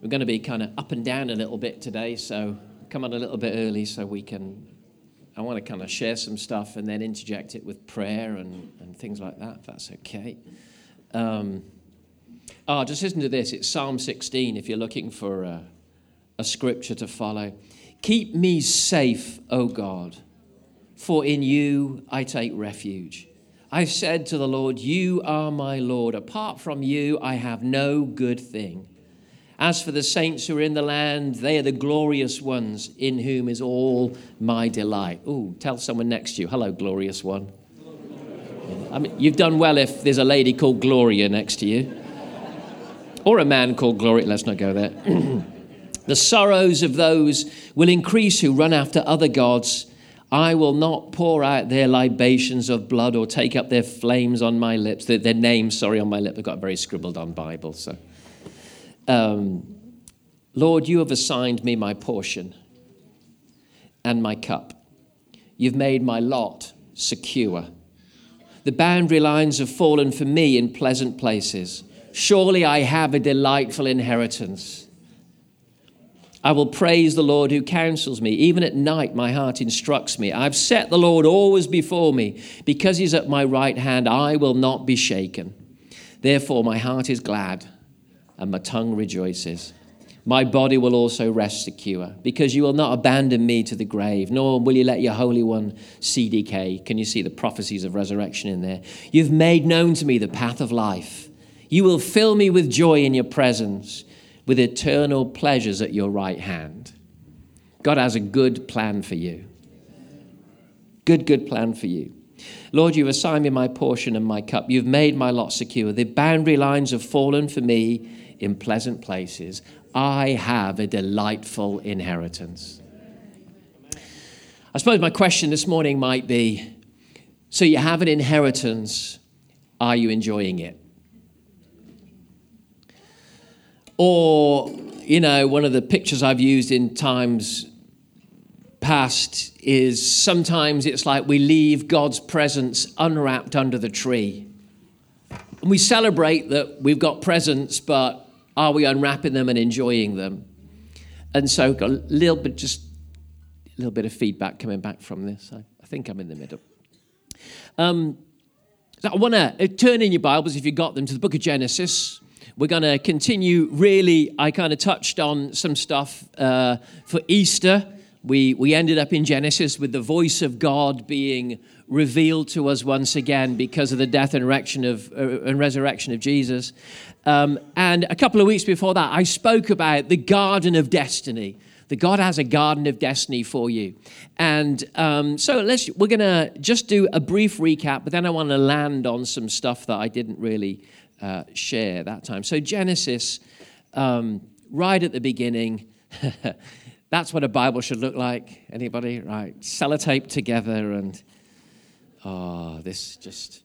We're going to be kind of up and down a little bit today, so come on a little bit early so we can. I want to kind of share some stuff and then interject it with prayer and, and things like that, that's okay. Um, oh, just listen to this. It's Psalm 16 if you're looking for a, a scripture to follow. Keep me safe, O God, for in you I take refuge. I've said to the Lord, You are my Lord. Apart from you, I have no good thing. As for the saints who are in the land, they are the glorious ones in whom is all my delight. Oh, tell someone next to you, hello, glorious one. I mean, you've done well if there's a lady called Gloria next to you, or a man called Gloria. Let's not go there. the sorrows of those will increase who run after other gods. I will not pour out their libations of blood or take up their flames on my lips, their, their names, sorry, on my lip. They've got a very scribbled on Bible, so um, Lord, you have assigned me my portion and my cup. You've made my lot secure. The boundary lines have fallen for me in pleasant places. Surely I have a delightful inheritance. I will praise the Lord who counsels me. Even at night, my heart instructs me. I've set the Lord always before me. Because he's at my right hand, I will not be shaken. Therefore, my heart is glad and my tongue rejoices. My body will also rest secure, because you will not abandon me to the grave, nor will you let your Holy One see decay. Can you see the prophecies of resurrection in there? You've made known to me the path of life. You will fill me with joy in your presence, with eternal pleasures at your right hand. God has a good plan for you. Good, good plan for you. Lord, you've assigned me my portion and my cup. You've made my lot secure. The boundary lines have fallen for me in pleasant places. I have a delightful inheritance. I suppose my question this morning might be so you have an inheritance, are you enjoying it? Or, you know, one of the pictures I've used in times past is sometimes it's like we leave God's presence unwrapped under the tree. And we celebrate that we've got presents, but are we unwrapping them and enjoying them? And so, got a little bit, just a little bit of feedback coming back from this. I, I think I'm in the middle. Um, so I want to uh, turn in your Bibles, if you've got them, to the book of Genesis. We're going to continue. Really, I kind of touched on some stuff uh, for Easter. We, we ended up in Genesis with the voice of God being revealed to us once again because of the death and resurrection of, uh, and resurrection of Jesus. Um, and a couple of weeks before that, I spoke about the Garden of Destiny. That God has a garden of destiny for you. And um, so let's, we're going to just do a brief recap, but then I want to land on some stuff that I didn't really uh, share that time. So, Genesis, um, right at the beginning, that's what a Bible should look like. Anybody? Right. Sellotape together and oh, this just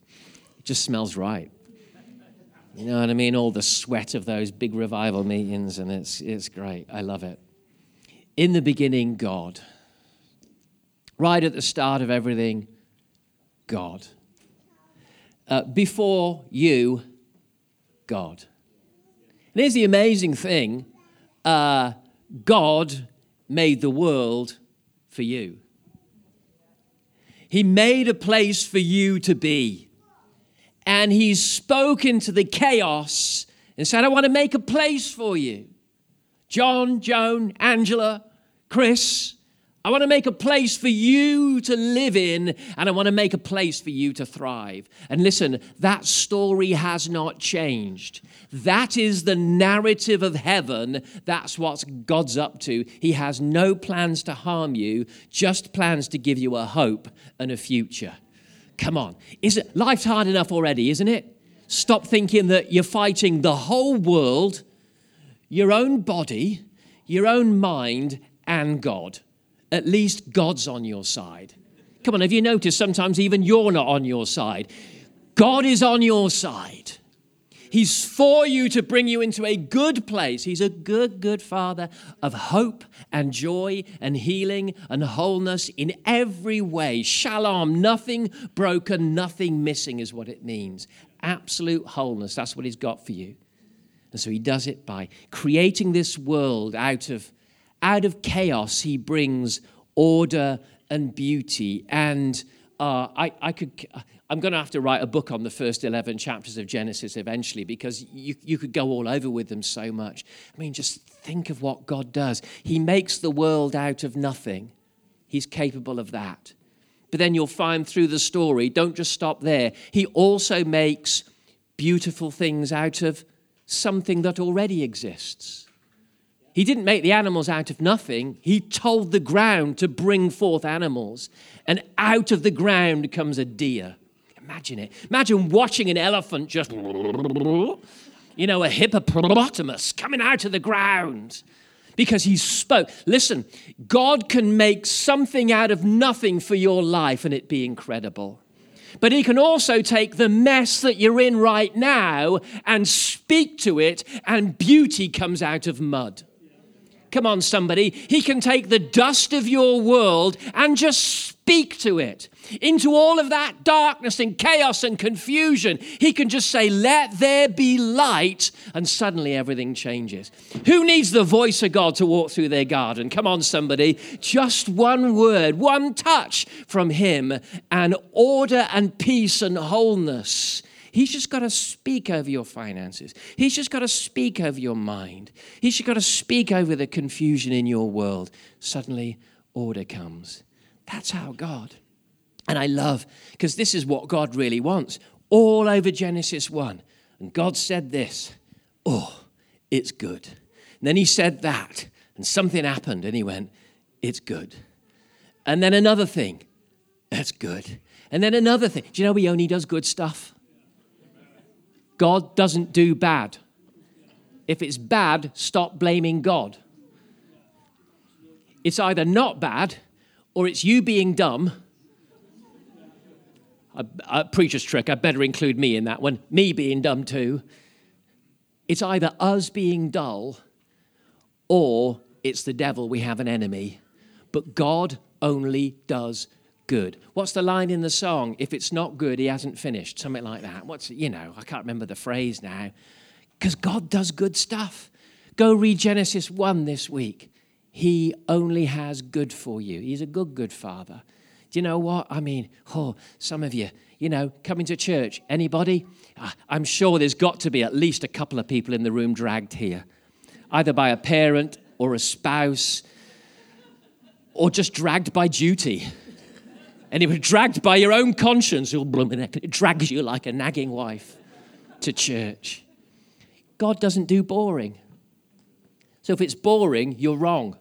just smells right. You know what I mean? All the sweat of those big revival meetings, and it's it's great. I love it. In the beginning, God. Right at the start of everything, God. Uh, before you, God. And here's the amazing thing uh, God made the world for you. He made a place for you to be. And He's spoken to the chaos and said, I want to make a place for you. John, Joan, Angela, Chris, I want to make a place for you to live in, and I want to make a place for you to thrive. And listen, that story has not changed. That is the narrative of heaven. That's what God's up to. He has no plans to harm you, just plans to give you a hope and a future. Come on. Is it life's hard enough already, isn't it? Stop thinking that you're fighting the whole world, your own body, your own mind, and God at least God's on your side. Come on, have you noticed sometimes even you're not on your side? God is on your side. He's for you to bring you into a good place. He's a good, good Father of hope and joy and healing and wholeness in every way. Shalom, nothing broken, nothing missing is what it means. Absolute wholeness. That's what He's got for you. And so he does it by creating this world out of, out of chaos. He brings order and beauty. And uh, I, I could, I'm going to have to write a book on the first 11 chapters of Genesis eventually because you, you could go all over with them so much. I mean, just think of what God does. He makes the world out of nothing, He's capable of that. But then you'll find through the story, don't just stop there. He also makes beautiful things out of something that already exists. He didn't make the animals out of nothing. He told the ground to bring forth animals. And out of the ground comes a deer. Imagine it. Imagine watching an elephant just, you know, a hippopotamus coming out of the ground because he spoke. Listen, God can make something out of nothing for your life and it be incredible. But he can also take the mess that you're in right now and speak to it, and beauty comes out of mud. Come on, somebody. He can take the dust of your world and just speak to it. Into all of that darkness and chaos and confusion, he can just say, Let there be light, and suddenly everything changes. Who needs the voice of God to walk through their garden? Come on, somebody. Just one word, one touch from him, and order and peace and wholeness He's just got to speak over your finances. He's just got to speak over your mind. He's just got to speak over the confusion in your world. Suddenly, order comes. That's how God. And I love, because this is what God really wants. All over Genesis 1. And God said this Oh, it's good. And then he said that, and something happened, and he went, It's good. And then another thing, that's good. And then another thing. Do you know he only does good stuff? God doesn't do bad. If it's bad, stop blaming God. It's either not bad or it's you being dumb. A, a preacher's trick, I better include me in that one. Me being dumb too. It's either us being dull or it's the devil, we have an enemy. But God only does good. What's the line in the song? If it's not good, he hasn't finished. Something like that. What's, you know, I can't remember the phrase now. Because God does good stuff. Go read Genesis 1 this week. He only has good for you. He's a good, good father. Do you know what? I mean, oh, some of you, you know, coming to church, anybody? Ah, I'm sure there's got to be at least a couple of people in the room dragged here, either by a parent or a spouse, or just dragged by duty and you were dragged by your own conscience, it drags you like a nagging wife to church. God doesn't do boring. So if it's boring, you're wrong.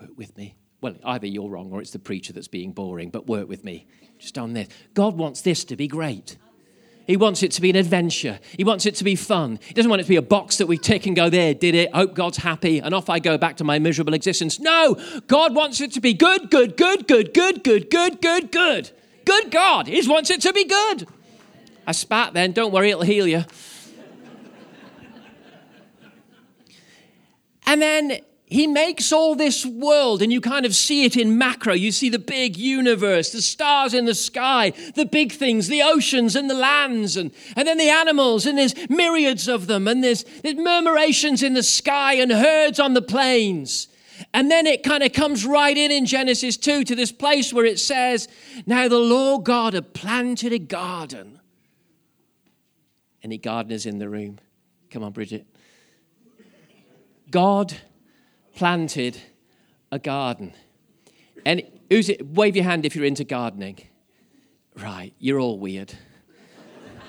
Work with me. Well, either you're wrong or it's the preacher that's being boring, but work with me. Just on this. God wants this to be great. He wants it to be an adventure. He wants it to be fun. He doesn't want it to be a box that we tick and go, there, did it, hope God's happy, and off I go back to my miserable existence. No, God wants it to be good, good, good, good, good, good, good, good, good. Good God. He wants it to be good. I spat then, don't worry, it'll heal you. And then he makes all this world, and you kind of see it in macro. You see the big universe, the stars in the sky, the big things, the oceans and the lands, and, and then the animals, and there's myriads of them, and there's, there's murmurations in the sky and herds on the plains. And then it kind of comes right in in Genesis 2 to this place where it says, Now the Lord God had planted a garden. Any gardeners in the room? Come on, Bridget. God planted a garden. And who's it? Wave your hand if you're into gardening. Right, you're all weird.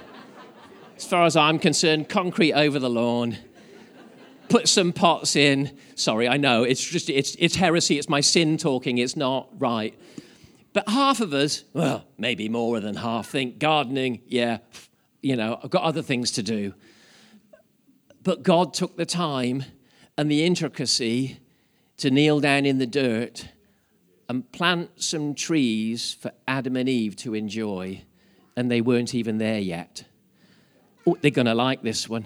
as far as I'm concerned, concrete over the lawn, put some pots in. Sorry, I know it's just it's it's heresy. It's my sin talking. It's not right. But half of us, well, maybe more than half, think gardening. Yeah, you know, I've got other things to do. But God took the time and the intricacy to kneel down in the dirt and plant some trees for Adam and Eve to enjoy, and they weren't even there yet. Oh, they're going to like this one.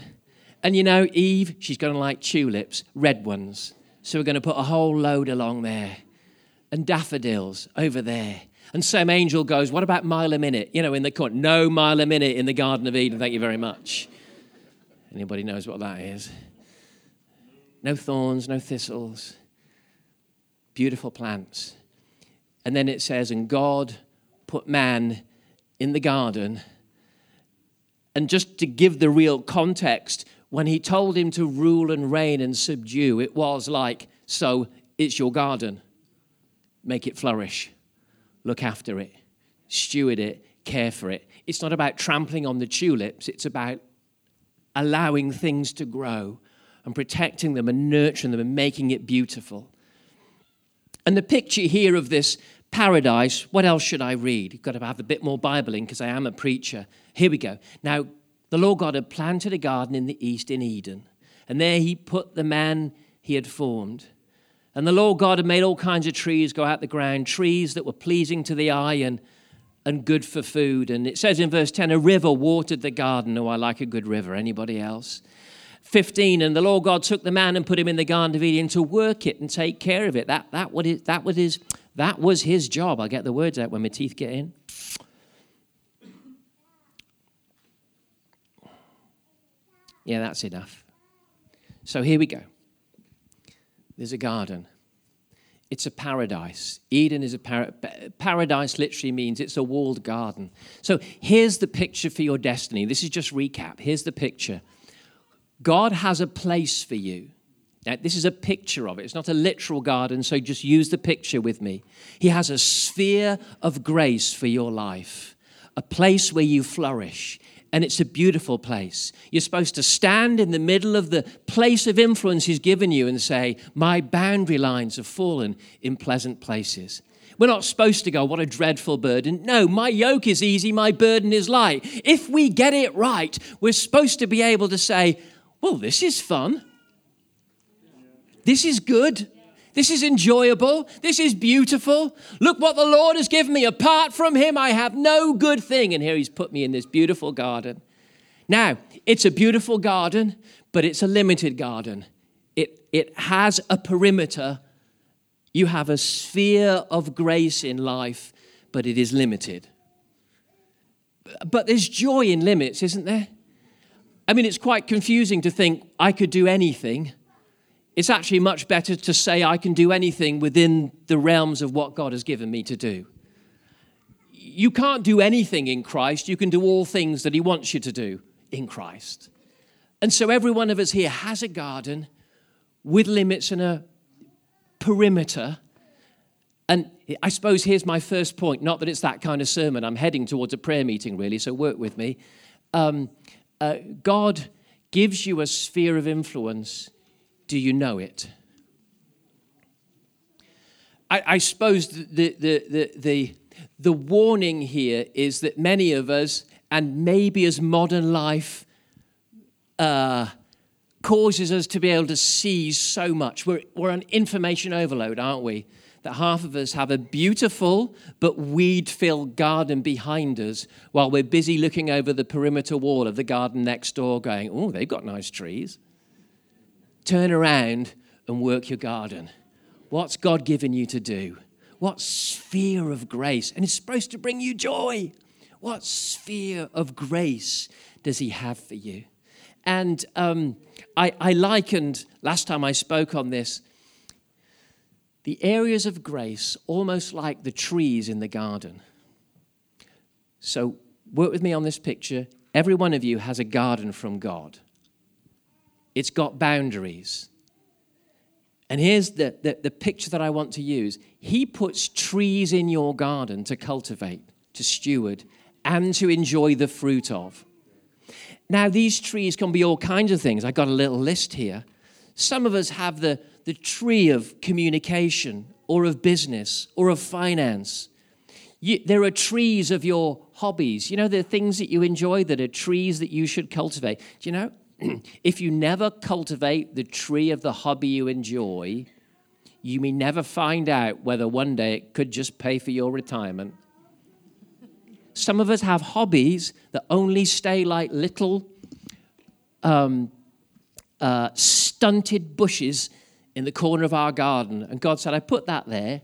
And you know, Eve, she's going to like tulips, red ones. So we're going to put a whole load along there. And daffodils over there. And some angel goes, What about mile a minute? You know, in the court. No mile a minute in the Garden of Eden, thank you very much. Anybody knows what that is? No thorns, no thistles, beautiful plants. And then it says, and God put man in the garden. And just to give the real context, when he told him to rule and reign and subdue, it was like, so it's your garden. Make it flourish. Look after it. Steward it. Care for it. It's not about trampling on the tulips, it's about allowing things to grow and protecting them and nurturing them and making it beautiful. And the picture here of this paradise, what else should I read? You've got to have a bit more Bibling because I am a preacher. Here we go. Now, the Lord God had planted a garden in the east in Eden, and there he put the man he had formed. And the Lord God had made all kinds of trees go out the ground, trees that were pleasing to the eye and, and good for food. And it says in verse 10, a river watered the garden. Oh, I like a good river. Anybody else? 15, and the Lord God took the man and put him in the Garden of Eden to work it and take care of it. That, that, what that, was his, that was his job. I get the words out when my teeth get in. Yeah, that's enough. So here we go. There's a garden. It's a paradise. Eden is a par- paradise, literally means it's a walled garden. So here's the picture for your destiny. This is just recap. Here's the picture God has a place for you. Now, this is a picture of it. It's not a literal garden, so just use the picture with me. He has a sphere of grace for your life, a place where you flourish and it's a beautiful place. You're supposed to stand in the middle of the place of influence He's given you and say, My boundary lines have fallen in pleasant places. We're not supposed to go, What a dreadful burden. No, my yoke is easy, my burden is light. If we get it right, we're supposed to be able to say, Well, this is fun. This is good. This is enjoyable. This is beautiful. Look what the Lord has given me. Apart from Him, I have no good thing. And here He's put me in this beautiful garden. Now, it's a beautiful garden, but it's a limited garden. It, it has a perimeter. You have a sphere of grace in life, but it is limited. But there's joy in limits, isn't there? I mean, it's quite confusing to think I could do anything it's actually much better to say I can do anything within the realms of what God has given me to do. You can't do anything in Christ, you can do all things that He wants you to do in Christ. And so every one of us here has a garden with limits and a perimeter. And I suppose here's my first point not that it's that kind of sermon, I'm heading towards a prayer meeting really, so work with me. Um, uh, God gives you a sphere of influence do you know it? I, I suppose the, the, the, the, the warning here is that many of us, and maybe as modern life uh, causes us to be able to see so much, we're, we're on information overload, aren't we? That half of us have a beautiful but weed filled garden behind us while we're busy looking over the perimeter wall of the garden next door, going, Oh, they've got nice trees turn around and work your garden. What's God given you to do? What sphere of grace? And it's supposed to bring you joy. What sphere of grace does He have for you? And um, I, I likened, last time I spoke on this, the areas of grace almost like the trees in the garden. So, work with me on this picture. Every one of you has a garden from God it's got boundaries. And here's the, the, the, picture that I want to use He puts trees in your garden to cultivate, to steward, and to enjoy the fruit of. Now, these trees can be all kinds of things. I've got a little list here. Some of us have the, the tree of communication, or of business, or of finance. You, there are trees of your hobbies. You know, there are things that you enjoy that are trees that you should cultivate. Do you know? if you never cultivate the tree of the hobby you enjoy, you may never find out whether one day it could just pay for your retirement. Some of us have hobbies that only stay like little um, uh, stunted bushes in the corner of our garden. And God said, I put that there.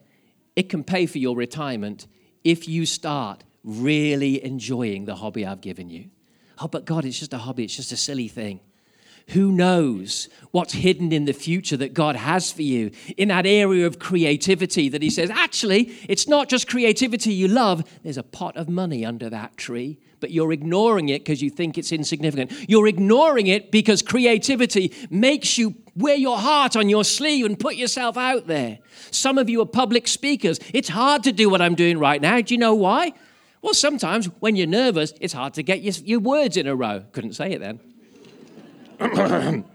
It can pay for your retirement if you start really enjoying the hobby I've given you. Oh, but God, it's just a hobby, it's just a silly thing. Who knows what's hidden in the future that God has for you in that area of creativity that He says, actually, it's not just creativity you love, there's a pot of money under that tree, but you're ignoring it because you think it's insignificant. You're ignoring it because creativity makes you wear your heart on your sleeve and put yourself out there. Some of you are public speakers. It's hard to do what I'm doing right now. Do you know why? Well, sometimes when you're nervous, it's hard to get your, your words in a row. Couldn't say it then.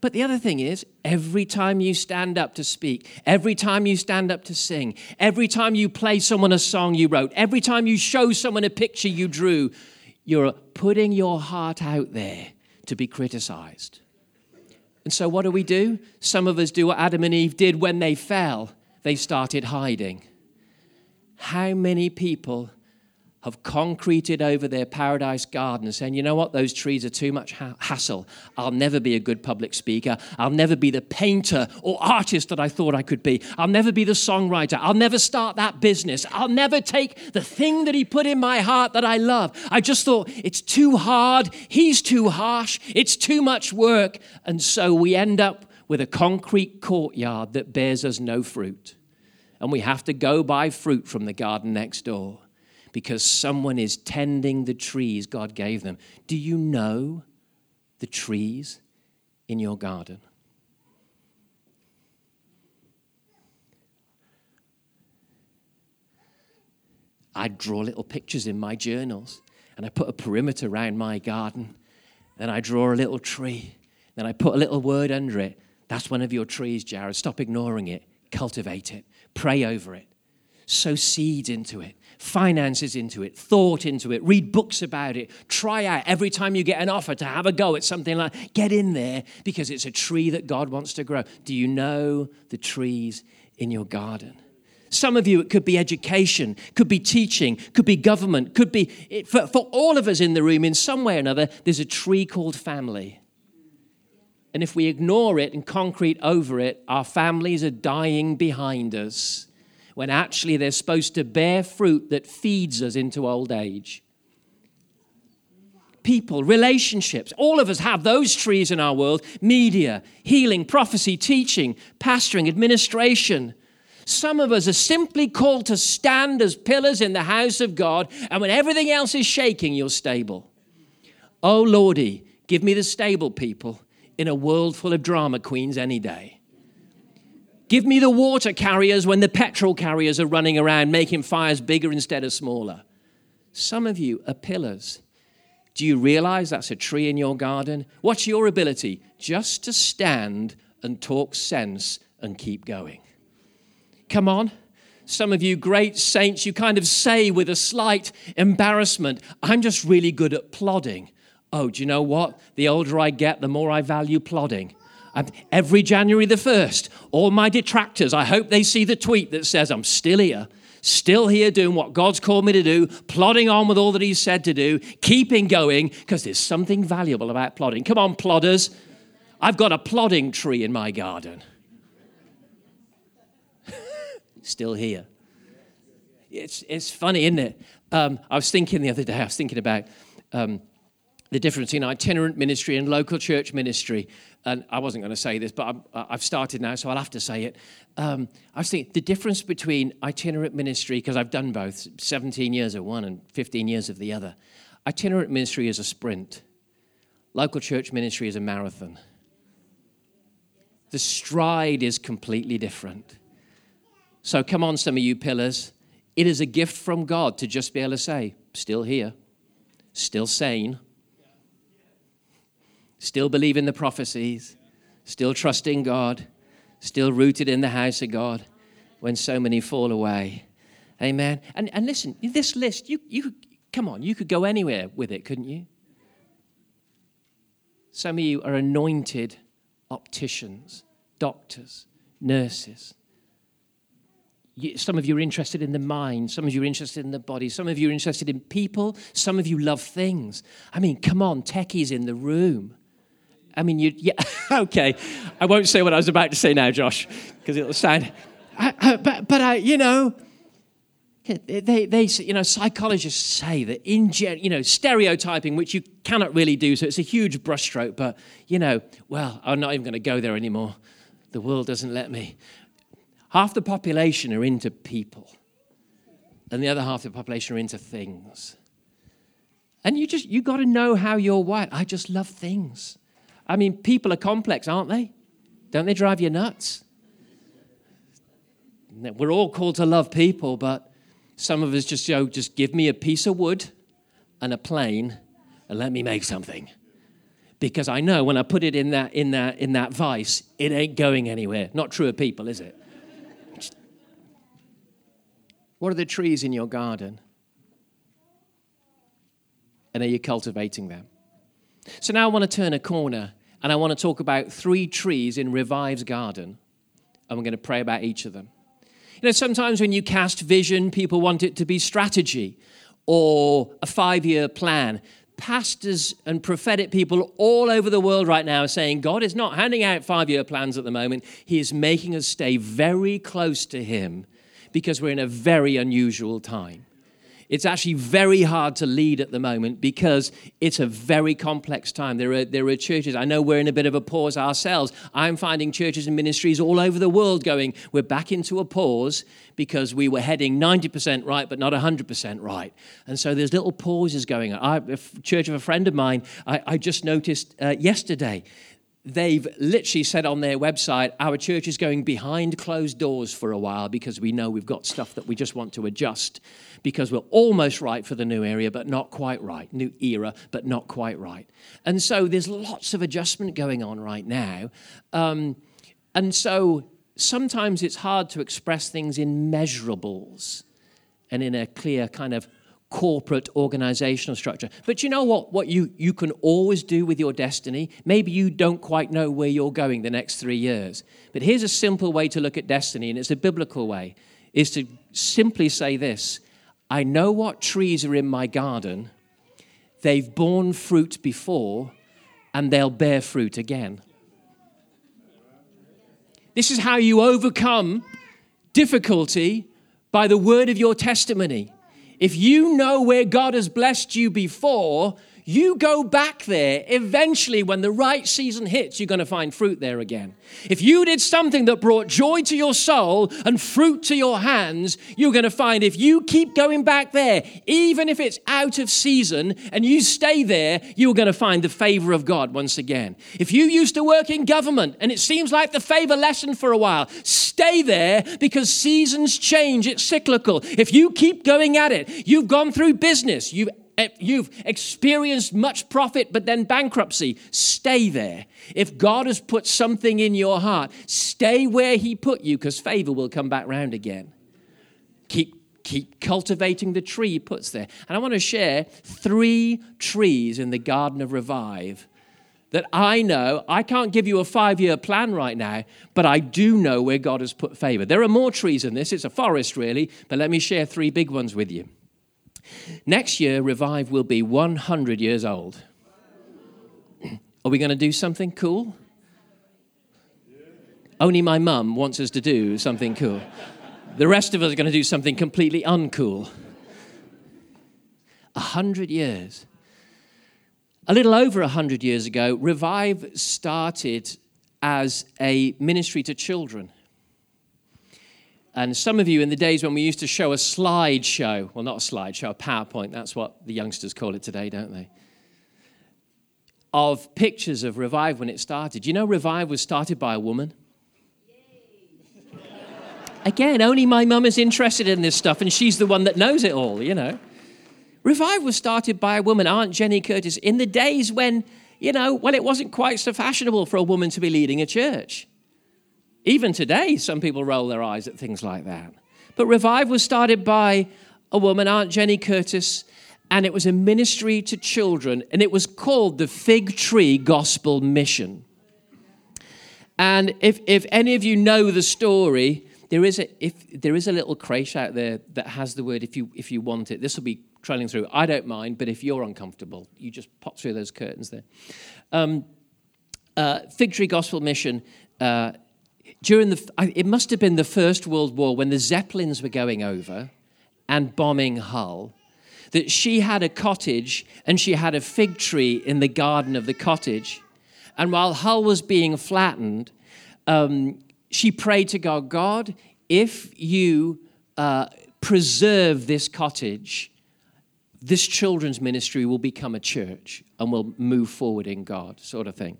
but the other thing is, every time you stand up to speak, every time you stand up to sing, every time you play someone a song you wrote, every time you show someone a picture you drew, you're putting your heart out there to be criticized. And so, what do we do? Some of us do what Adam and Eve did when they fell, they started hiding. How many people have concreted over their paradise garden saying, you know what, those trees are too much ha- hassle. I'll never be a good public speaker. I'll never be the painter or artist that I thought I could be. I'll never be the songwriter. I'll never start that business. I'll never take the thing that he put in my heart that I love. I just thought it's too hard. He's too harsh. It's too much work. And so we end up with a concrete courtyard that bears us no fruit. And we have to go buy fruit from the garden next door because someone is tending the trees God gave them. Do you know the trees in your garden? I draw little pictures in my journals and I put a perimeter around my garden. Then I draw a little tree. Then I put a little word under it. That's one of your trees, Jarrod. Stop ignoring it. Cultivate it. Pray over it. Sow seeds into it finances into it, thought into it, read books about it, try out every time you get an offer to have a go at something like get in there because it's a tree that God wants to grow. Do you know the trees in your garden? Some of you, it could be education, could be teaching, could be government, could be, for, for all of us in the room, in some way or another, there's a tree called family. And if we ignore it and concrete over it, our families are dying behind us when actually they're supposed to bear fruit that feeds us into old age. People, relationships, all of us have those trees in our world media, healing, prophecy, teaching, pastoring, administration. Some of us are simply called to stand as pillars in the house of God, and when everything else is shaking, you're stable. Oh, Lordy, give me the stable people in a world full of drama queens any day. Give me the water carriers when the petrol carriers are running around making fires bigger instead of smaller. Some of you are pillars. Do you realize that's a tree in your garden? What's your ability? Just to stand and talk sense and keep going. Come on. Some of you great saints, you kind of say with a slight embarrassment, I'm just really good at plodding. Oh, do you know what? The older I get, the more I value plodding every January the 1st, all my detractors, I hope they see the tweet that says, I'm still here, still here doing what God's called me to do, plodding on with all that He's said to do, keeping going, because there's something valuable about plodding. Come on, plodders. I've got a plodding tree in my garden. still here. It's, it's funny, isn't it? Um, I was thinking the other day, I was thinking about um, the difference in itinerant ministry and local church ministry. And I wasn't going to say this, but i have started now, so I'll have to say it. Um, I was thinking the difference between itinerant ministry, because I've done both 17 years of one and 15 years of the other. Itinerant ministry is a sprint, local church ministry is a marathon. The stride is completely different. So come on, some of you pillars. It is a gift from God to just be able to say, still here, still sane still believing the prophecies, still trusting God, still rooted in the house of God when so many fall away. Amen. And, and listen, this list, you, you come on, you could go anywhere with it, couldn't you? Some of you are anointed opticians, doctors, nurses. You, some of you are interested in the mind, some of you are interested in the body, some of you are interested in people, some of you love things. I mean, come on, techies in the room. I mean, you, yeah, okay. I won't say what I was about to say now, Josh, because it'll sound, I, I, but, but I, you know, They, they, you know, psychologists say that in, you know, stereotyping, which you cannot really do, so it's a huge brushstroke, but, you know, well, I'm not even going to go there anymore. The world doesn't let me. Half the population are into people, and the other half of the population are into things. And you just, you got to know how you're wired. I just love things. I mean, people are complex, aren't they? Don't they drive you nuts? We're all called to love people, but some of us just, you just give me a piece of wood and a plane and let me make something. Because I know when I put it in that, in that, in that vice, it ain't going anywhere. Not true of people, is it? What are the trees in your garden? And are you cultivating them? So now I want to turn a corner and I want to talk about three trees in Revive's garden. And we're going to pray about each of them. You know, sometimes when you cast vision, people want it to be strategy or a five year plan. Pastors and prophetic people all over the world right now are saying God is not handing out five year plans at the moment. He is making us stay very close to Him because we're in a very unusual time. It's actually very hard to lead at the moment because it's a very complex time. There are, there are churches, I know we're in a bit of a pause ourselves. I'm finding churches and ministries all over the world going, we're back into a pause because we were heading 90% right, but not 100% right. And so there's little pauses going on. I, a church of a friend of mine, I, I just noticed uh, yesterday they've literally said on their website, Our church is going behind closed doors for a while because we know we've got stuff that we just want to adjust because we're almost right for the new area, but not quite right. New era, but not quite right. And so there's lots of adjustment going on right now. Um, and so sometimes it's hard to express things in measurables and in a clear kind of corporate organizational structure. But you know what? What you, you can always do with your destiny? Maybe you don't quite know where you're going the next three years. But here's a simple way to look at destiny, and it's a biblical way, is to simply say this I know what trees are in my garden. They've borne fruit before, and they'll bear fruit again. This is how you overcome difficulty by the word of your testimony. If you know where God has blessed you before, you go back there, eventually, when the right season hits, you're going to find fruit there again. If you did something that brought joy to your soul and fruit to your hands, you're going to find if you keep going back there, even if it's out of season, and you stay there, you're going to find the favor of God once again. If you used to work in government and it seems like the favor lessened for a while, stay there because seasons change, it's cyclical. If you keep going at it, you've gone through business, you've you've experienced much profit but then bankruptcy, stay there. If God has put something in your heart, stay where He put you because favor will come back round again. Keep keep cultivating the tree he puts there. And I want to share three trees in the Garden of Revive that I know. I can't give you a five year plan right now, but I do know where God has put favor. There are more trees in this. It's a forest, really, but let me share three big ones with you. Next year, Revive will be 100 years old. Are we going to do something cool? Only my mum wants us to do something cool. The rest of us are going to do something completely uncool. A hundred years. A little over a hundred years ago, Revive started as a ministry to children. And some of you, in the days when we used to show a slideshow, well, not a slideshow, a PowerPoint, that's what the youngsters call it today, don't they? Of pictures of Revive when it started. You know, Revive was started by a woman. Again, only my mum is interested in this stuff, and she's the one that knows it all, you know. Revive was started by a woman, Aunt Jenny Curtis, in the days when, you know, well, it wasn't quite so fashionable for a woman to be leading a church. Even today, some people roll their eyes at things like that. But Revive was started by a woman, Aunt Jenny Curtis, and it was a ministry to children, and it was called the Fig Tree Gospel Mission. And if, if any of you know the story, there is a if there is a little creche out there that has the word if you if you want it. This will be trailing through. I don't mind, but if you're uncomfortable, you just pop through those curtains there. Um, uh, Fig Tree Gospel Mission. Uh, during the, it must have been the First World War when the Zeppelins were going over, and bombing Hull that she had a cottage and she had a fig tree in the garden of the cottage. And while Hull was being flattened, um, she prayed to God, God, if you uh, preserve this cottage, this children's ministry will become a church and will move forward in God, sort of thing.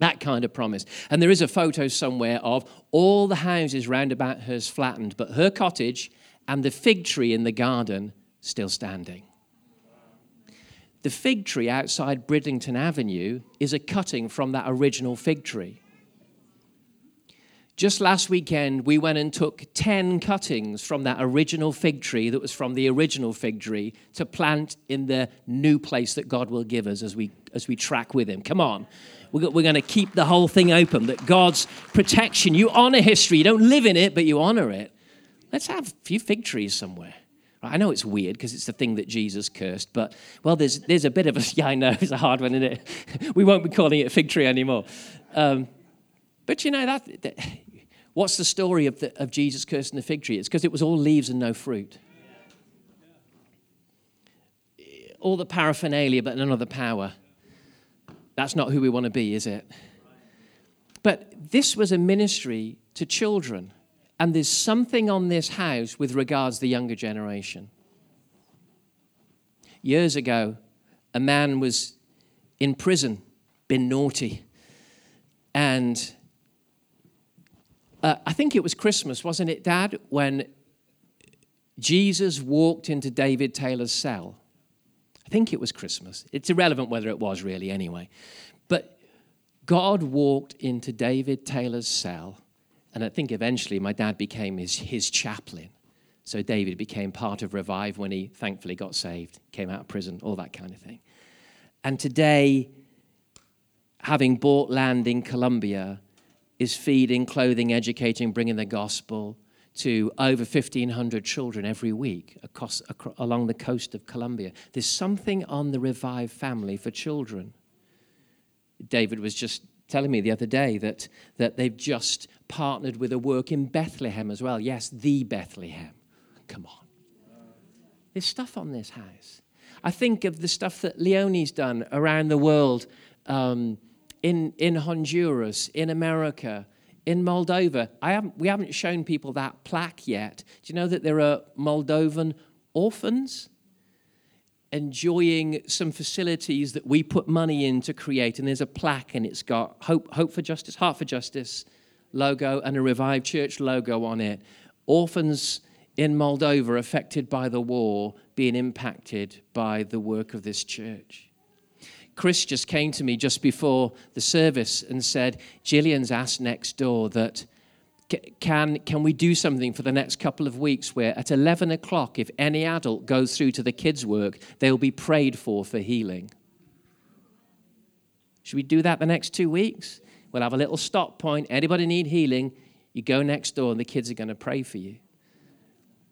That kind of promise. And there is a photo somewhere of all the houses round about hers flattened, but her cottage and the fig tree in the garden still standing. The fig tree outside Bridlington Avenue is a cutting from that original fig tree. Just last weekend, we went and took 10 cuttings from that original fig tree that was from the original fig tree to plant in the new place that God will give us as we, as we track with Him. Come on. We're, going to keep the whole thing open, that God's protection, you honor history. You don't live in it, but you honor it. Let's have a few fig trees somewhere. I know it's weird because it's the thing that Jesus cursed, but well, there's there's a bit of a yeah, I know it's a hard one, isn't it? we won't be calling it a fig tree anymore. Um, but you know that, that, what's the story of the, of Jesus cursing the fig tree? It's because it was all leaves and no fruit. All the paraphernalia, but none of the power. That's not who we want to be, is it? But this was a ministry to children. And there's something on this house with regards to the younger generation. Years ago, a man was in prison, been naughty. And uh, I think it was Christmas, wasn't it, Dad, when Jesus walked into David Taylor's cell? I think it was Christmas. It's irrelevant whether it was really, anyway. But God walked into David Taylor's cell and I think eventually my dad became his, his chaplain. So David became part of Revive when he thankfully got saved, came out of prison, all that kind of thing. And today, having bought land in Colombia, is feeding, clothing, educating, bringing the gospel to over 1,500 children every week across, across, along the coast of Colombia. There's something on the Revive family for children. David was just telling me the other day that, that they've just partnered with a work in Bethlehem as well. Yes, the Bethlehem. Come on. There's stuff on this house. I think of the stuff that Leonie's done around the world um, in, in Honduras, in America, in Moldova. Haven't, we haven't shown people that plaque yet. Do you know that there are Moldovan orphans? enjoying some facilities that we put money in to create. And there's a plaque, and it's got Hope, Hope for Justice, Heart for Justice logo, and a Revive Church logo on it. Orphans in Moldova affected by the war being impacted by the work of this church. Chris just came to me just before the service and said, Gillian's asked next door that can, can we do something for the next couple of weeks where at 11 o'clock, if any adult goes through to the kids' work, they'll be prayed for for healing? Should we do that the next two weeks? We'll have a little stop point. Anybody need healing? You go next door and the kids are going to pray for you.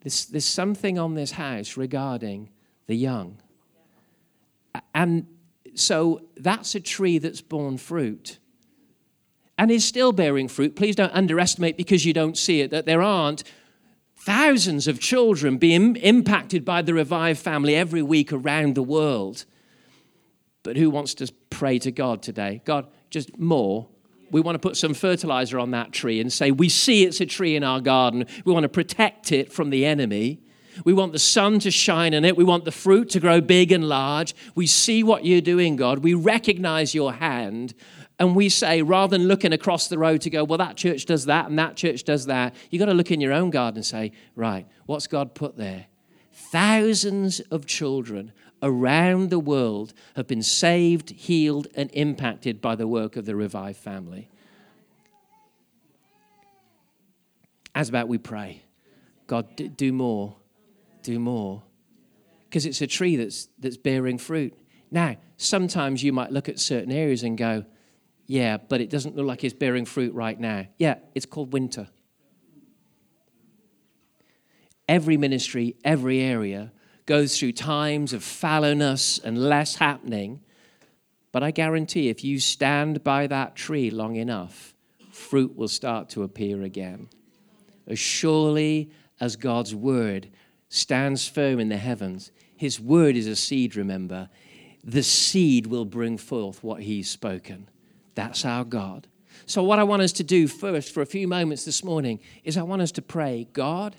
There's, there's something on this house regarding the young. And so that's a tree that's borne fruit and is still bearing fruit. Please don't underestimate because you don't see it that there aren't thousands of children being impacted by the Revive family every week around the world. But who wants to pray to God today? God, just more. We want to put some fertilizer on that tree and say, We see it's a tree in our garden. We want to protect it from the enemy. We want the sun to shine in it. We want the fruit to grow big and large. We see what you're doing, God. We recognize your hand. And we say, rather than looking across the road to go, well, that church does that and that church does that, you've got to look in your own garden and say, right, what's God put there? Thousands of children around the world have been saved, healed, and impacted by the work of the Revive family. As about we pray, God, do more, do more. Because it's a tree that's, that's bearing fruit. Now, sometimes you might look at certain areas and go, yeah, but it doesn't look like it's bearing fruit right now. Yeah, it's called winter. Every ministry, every area goes through times of fallowness and less happening. But I guarantee if you stand by that tree long enough, fruit will start to appear again. As surely as God's word stands firm in the heavens. His word is a seed, remember. The seed will bring forth what he's spoken. That's our God. So, what I want us to do first for a few moments this morning is I want us to pray, God,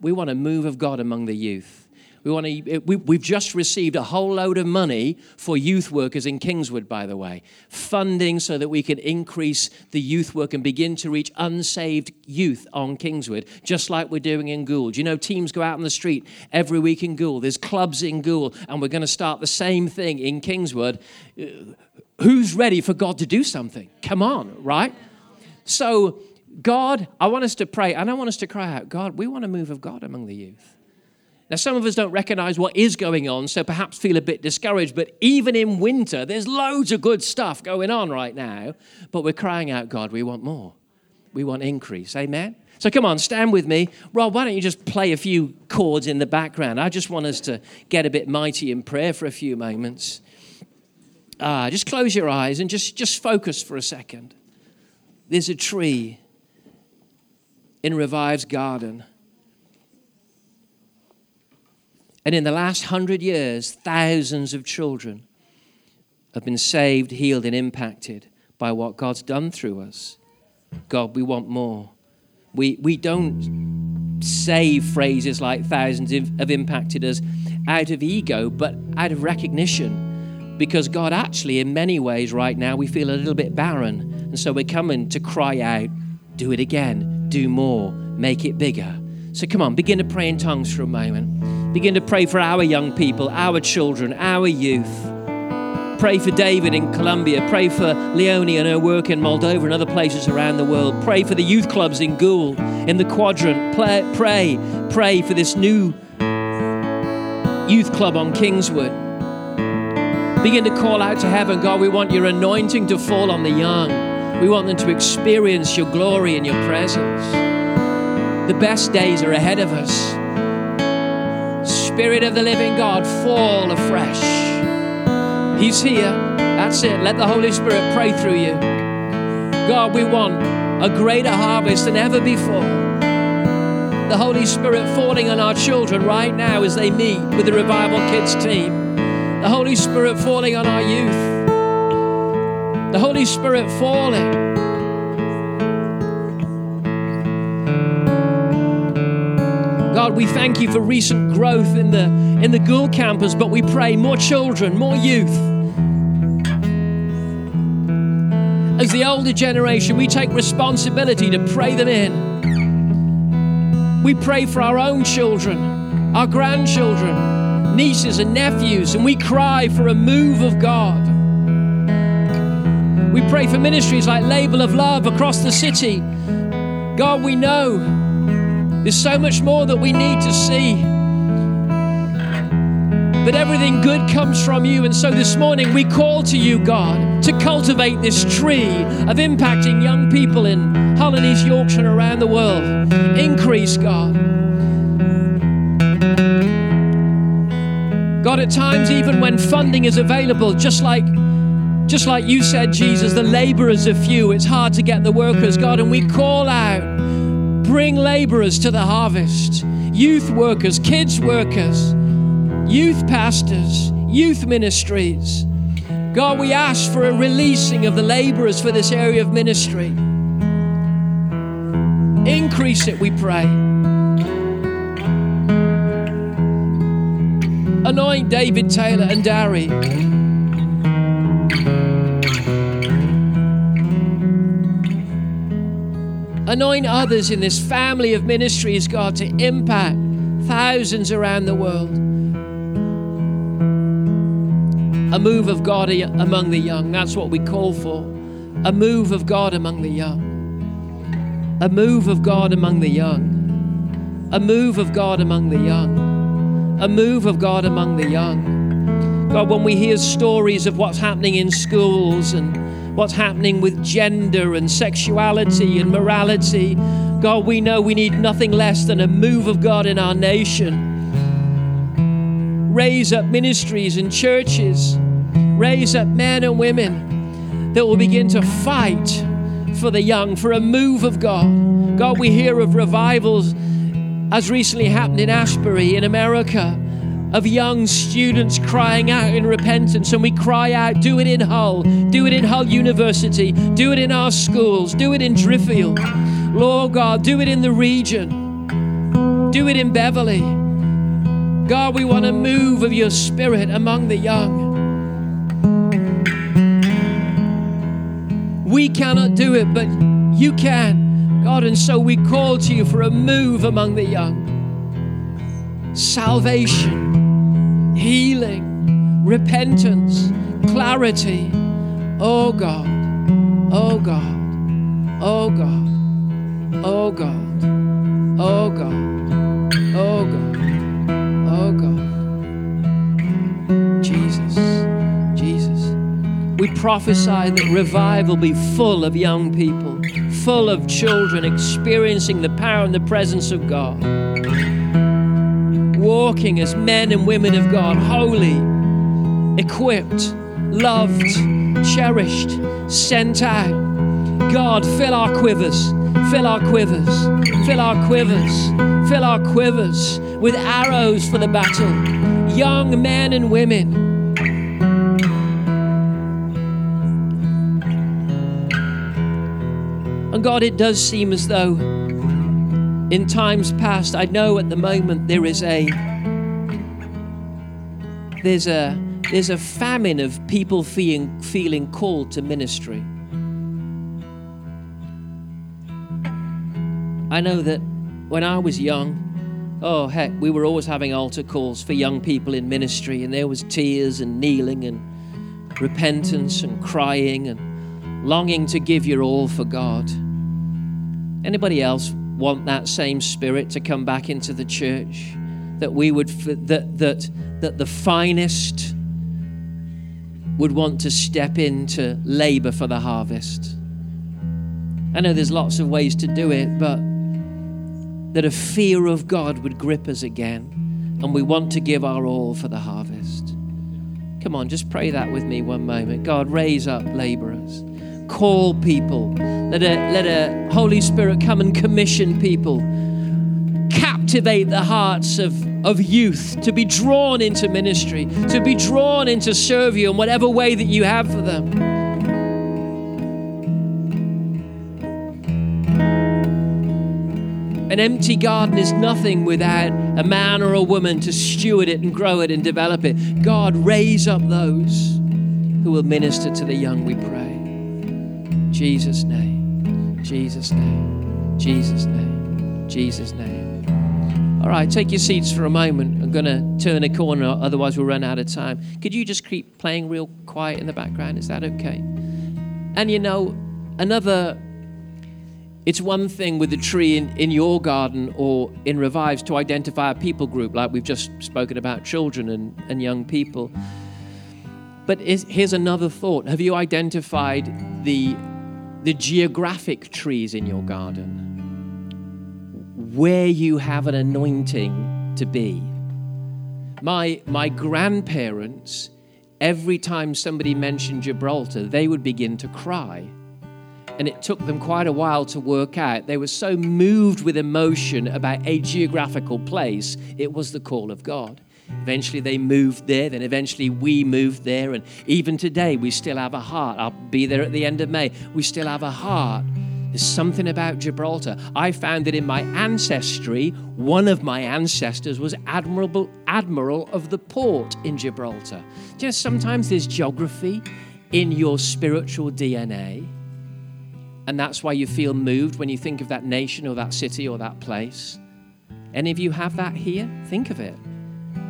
we want a move of God among the youth. We want to, we, we've just received a whole load of money for youth workers in Kingswood, by the way. Funding so that we can increase the youth work and begin to reach unsaved youth on Kingswood, just like we're doing in Gould. You know, teams go out on the street every week in Gould. There's clubs in Gould, and we're going to start the same thing in Kingswood. Uh, who's ready for God to do something? Come on, right? So, God, I want us to pray and I want us to cry out, God, we want a move of God among the youth. Now, some of us don't recognize what is going on, so perhaps feel a bit discouraged. But even in winter, there's loads of good stuff going on right now. But we're crying out, God, we want more. We want increase. Amen? So come on, stand with me. Rob, why don't you just play a few chords in the background? I just want us to get a bit mighty in prayer for a few moments. Ah, just close your eyes and just, just focus for a second. There's a tree in Revive's garden. And in the last hundred years, thousands of children have been saved, healed, and impacted by what God's done through us. God, we want more. We, we don't say phrases like thousands have impacted us out of ego, but out of recognition. Because God, actually, in many ways, right now, we feel a little bit barren. And so we're coming to cry out, do it again, do more, make it bigger. So come on, begin to pray in tongues for a moment. Begin to pray for our young people, our children, our youth. Pray for David in Colombia. Pray for Leonie and her work in Moldova and other places around the world. Pray for the youth clubs in Gould, in the quadrant. Pray, pray, pray for this new youth club on Kingswood. Begin to call out to heaven God, we want your anointing to fall on the young. We want them to experience your glory and your presence. The best days are ahead of us. Spirit of the living God, fall afresh. He's here. That's it. Let the Holy Spirit pray through you. God, we want a greater harvest than ever before. The Holy Spirit falling on our children right now as they meet with the Revival Kids team. The Holy Spirit falling on our youth. The Holy Spirit falling. God, we thank you for recent growth in the, in the Gould campus, but we pray more children, more youth. As the older generation, we take responsibility to pray them in. We pray for our own children, our grandchildren, nieces and nephews, and we cry for a move of God. We pray for ministries like Label of Love across the city. God, we know there's so much more that we need to see. But everything good comes from you. And so this morning we call to you, God, to cultivate this tree of impacting young people in Hull and East Yorkshire and around the world. Increase, God. God, at times, even when funding is available, just like just like you said, Jesus, the laborers are few. It's hard to get the workers, God, and we call out Bring laborers to the harvest, youth workers, kids workers, youth pastors, youth ministries. God, we ask for a releasing of the laborers for this area of ministry. Increase it, we pray. Anoint David Taylor and Darry. Anoint others in this family of ministries, God, to impact thousands around the world. A move of God among the young. That's what we call for. A move of God among the young. A move of God among the young. A move of God among the young. A move of God among the young. God, when we hear stories of what's happening in schools and what's happening with gender and sexuality and morality. God, we know we need nothing less than a move of God in our nation. Raise up ministries and churches, raise up men and women that will begin to fight for the young, for a move of God. God, we hear of revivals as recently happened in Asbury in America, of young students crying out in repentance. And we cry out, do it in Hull, do it in Hull University, do it in our schools, do it in Driffield. Lord God, do it in the region, do it in Beverley. God, we want to move of your spirit among the young. We cannot do it, but you can, God. And so we call to you for a move among the young. Salvation, healing, repentance, clarity. Oh God, oh God, oh God, oh God, oh God, oh God, oh God. Jesus, Jesus. We prophesy that revival be full of young people, full of children experiencing the power and the presence of God walking as men and women of God, holy, equipped, loved, cherished, sent out. God, fill our quivers, fill our quivers, fill our quivers, fill our quivers with arrows for the battle. Young men and women. And God, it does seem as though in times past, I know at the moment there is a there's a there's a famine of people feeling feeling called to ministry. I know that when I was young, oh heck, we were always having altar calls for young people in ministry, and there was tears and kneeling and repentance and crying and longing to give your all for God. Anybody else want that same spirit to come back into the church? That we would, that, that, that the finest would want to step into labor for the harvest. I know there's lots of ways to do it, but that a fear of God would grip us again, and we want to give our all for the harvest. Come on, just pray that with me one moment. God, raise up laborers call people. Let a, let a Holy Spirit come and commission people. Captivate the hearts of, of youth to be drawn into ministry, to be drawn into serve you in whatever way that you have for them. An empty garden is nothing without a man or a woman to steward it and grow it and develop it. God, raise up those who will minister to the young, we pray. Jesus' name, Jesus' name, Jesus' name, Jesus' name. All right, take your seats for a moment. I'm going to turn a corner, otherwise, we'll run out of time. Could you just keep playing real quiet in the background? Is that okay? And you know, another, it's one thing with the tree in, in your garden or in Revive's to identify a people group, like we've just spoken about children and, and young people. But is, here's another thought Have you identified the the geographic trees in your garden, where you have an anointing to be. My, my grandparents, every time somebody mentioned Gibraltar, they would begin to cry. And it took them quite a while to work out. They were so moved with emotion about a geographical place, it was the call of God. Eventually, they moved there. Then, eventually, we moved there. And even today, we still have a heart. I'll be there at the end of May. We still have a heart. There's something about Gibraltar. I found that in my ancestry, one of my ancestors was admirable, admiral of the port in Gibraltar. Do you know, sometimes there's geography in your spiritual DNA. And that's why you feel moved when you think of that nation or that city or that place. Any of you have that here? Think of it.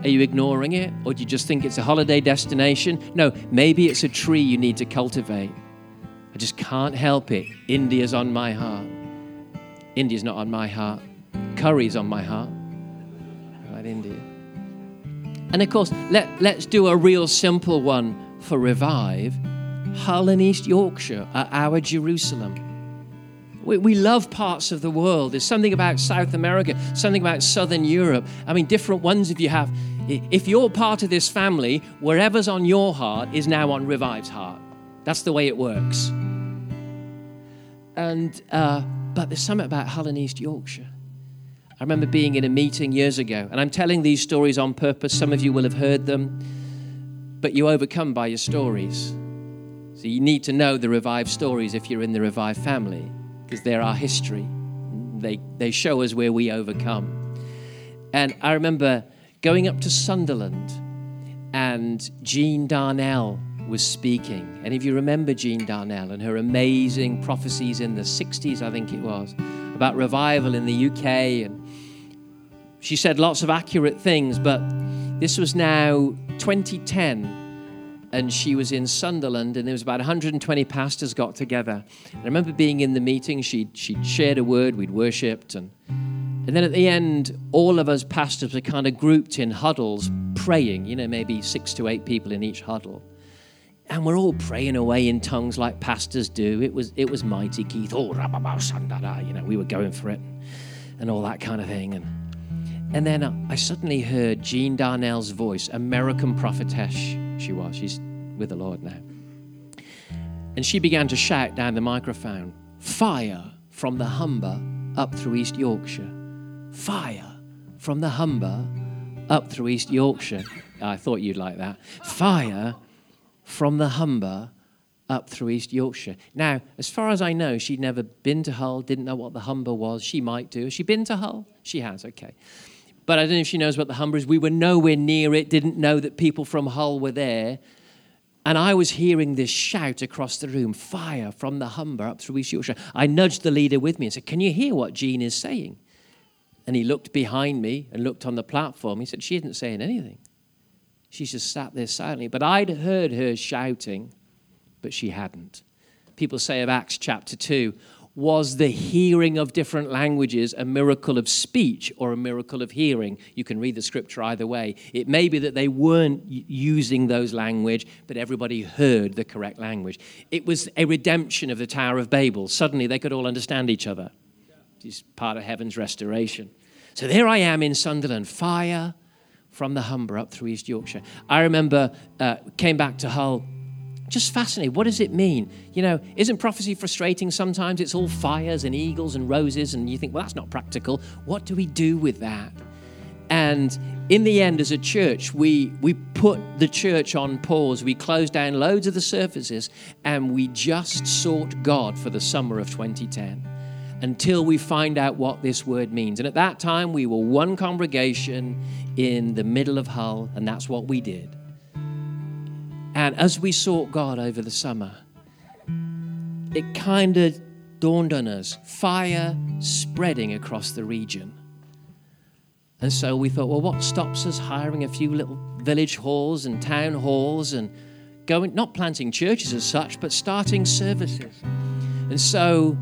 Are you ignoring it? Or do you just think it's a holiday destination? No, maybe it's a tree you need to cultivate. I just can't help it. India's on my heart. India's not on my heart. Curry's on my heart. Right, India. And of course, let, let's do a real simple one for Revive. Hull and East Yorkshire are our Jerusalem. We, we love parts of the world. There's something about South America, something about Southern Europe. I mean, different ones if you have. If you're part of this family, wherever's on your heart is now on Revive's heart. That's the way it works. And, uh, but there's something about Hull and East Yorkshire. I remember being in a meeting years ago, and I'm telling these stories on purpose. Some of you will have heard them, but you overcome by your stories. So you need to know the revived stories if you're in the revived family, because they're our history. They, they show us where we overcome. And I remember going up to Sunderland, and Jean Darnall was speaking. And if you remember Jean Darnall and her amazing prophecies in the 60s, I think it was, about revival in the UK, and she said lots of accurate things, but this was now 2010 and she was in Sunderland, and there was about 120 pastors got together. And I remember being in the meeting. She she shared a word. We'd worshipped, and and then at the end, all of us pastors were kind of grouped in huddles, praying. You know, maybe six to eight people in each huddle, and we're all praying away in tongues like pastors do. It was it was mighty, Keith. Oh, you know, we were going for it, and all that kind of thing, and. And then I suddenly heard Jean Darnall's voice, American prophetess she was. She's with the Lord now. And she began to shout down the microphone Fire from the Humber up through East Yorkshire. Fire from the Humber up through East Yorkshire. I thought you'd like that. Fire from the Humber up through East Yorkshire. Now, as far as I know, she'd never been to Hull, didn't know what the Humber was. She might do. Has she been to Hull? She has, okay but I don't know if she knows what the Humber is. We were nowhere near it, didn't know that people from Hull were there. And I was hearing this shout across the room fire from the Humber up through East Yorkshire. I nudged the leader with me and said, Can you hear what Jean is saying? And he looked behind me and looked on the platform. He said, She isn't saying anything. She just sat there silently. But I'd heard her shouting, but she hadn't. People say of Acts chapter 2, was the hearing of different languages a miracle of speech or a miracle of hearing? You can read the scripture either way. It may be that they weren't using those language, but everybody heard the correct language. It was a redemption of the Tower of Babel. Suddenly they could all understand each other. It's part of heaven's restoration. So there I am in Sunderland, fire from the Humber up through East Yorkshire. I remember uh, came back to Hull just fascinated. What does it mean? You know, isn't prophecy frustrating sometimes? It's all fires and eagles and roses, and you think, well, that's not practical. What do we do with that? And in the end, as a church, we, we put the church on pause. We closed down loads of the services and we just sought God for the summer of 2010 until we find out what this word means. And at that time, we were one congregation in the middle of Hull, and that's what we did. And as we sought God over the summer, it kind of dawned on us fire spreading across the region. And so we thought, well, what stops us hiring a few little village halls and town halls and going, not planting churches as such, but starting services? And so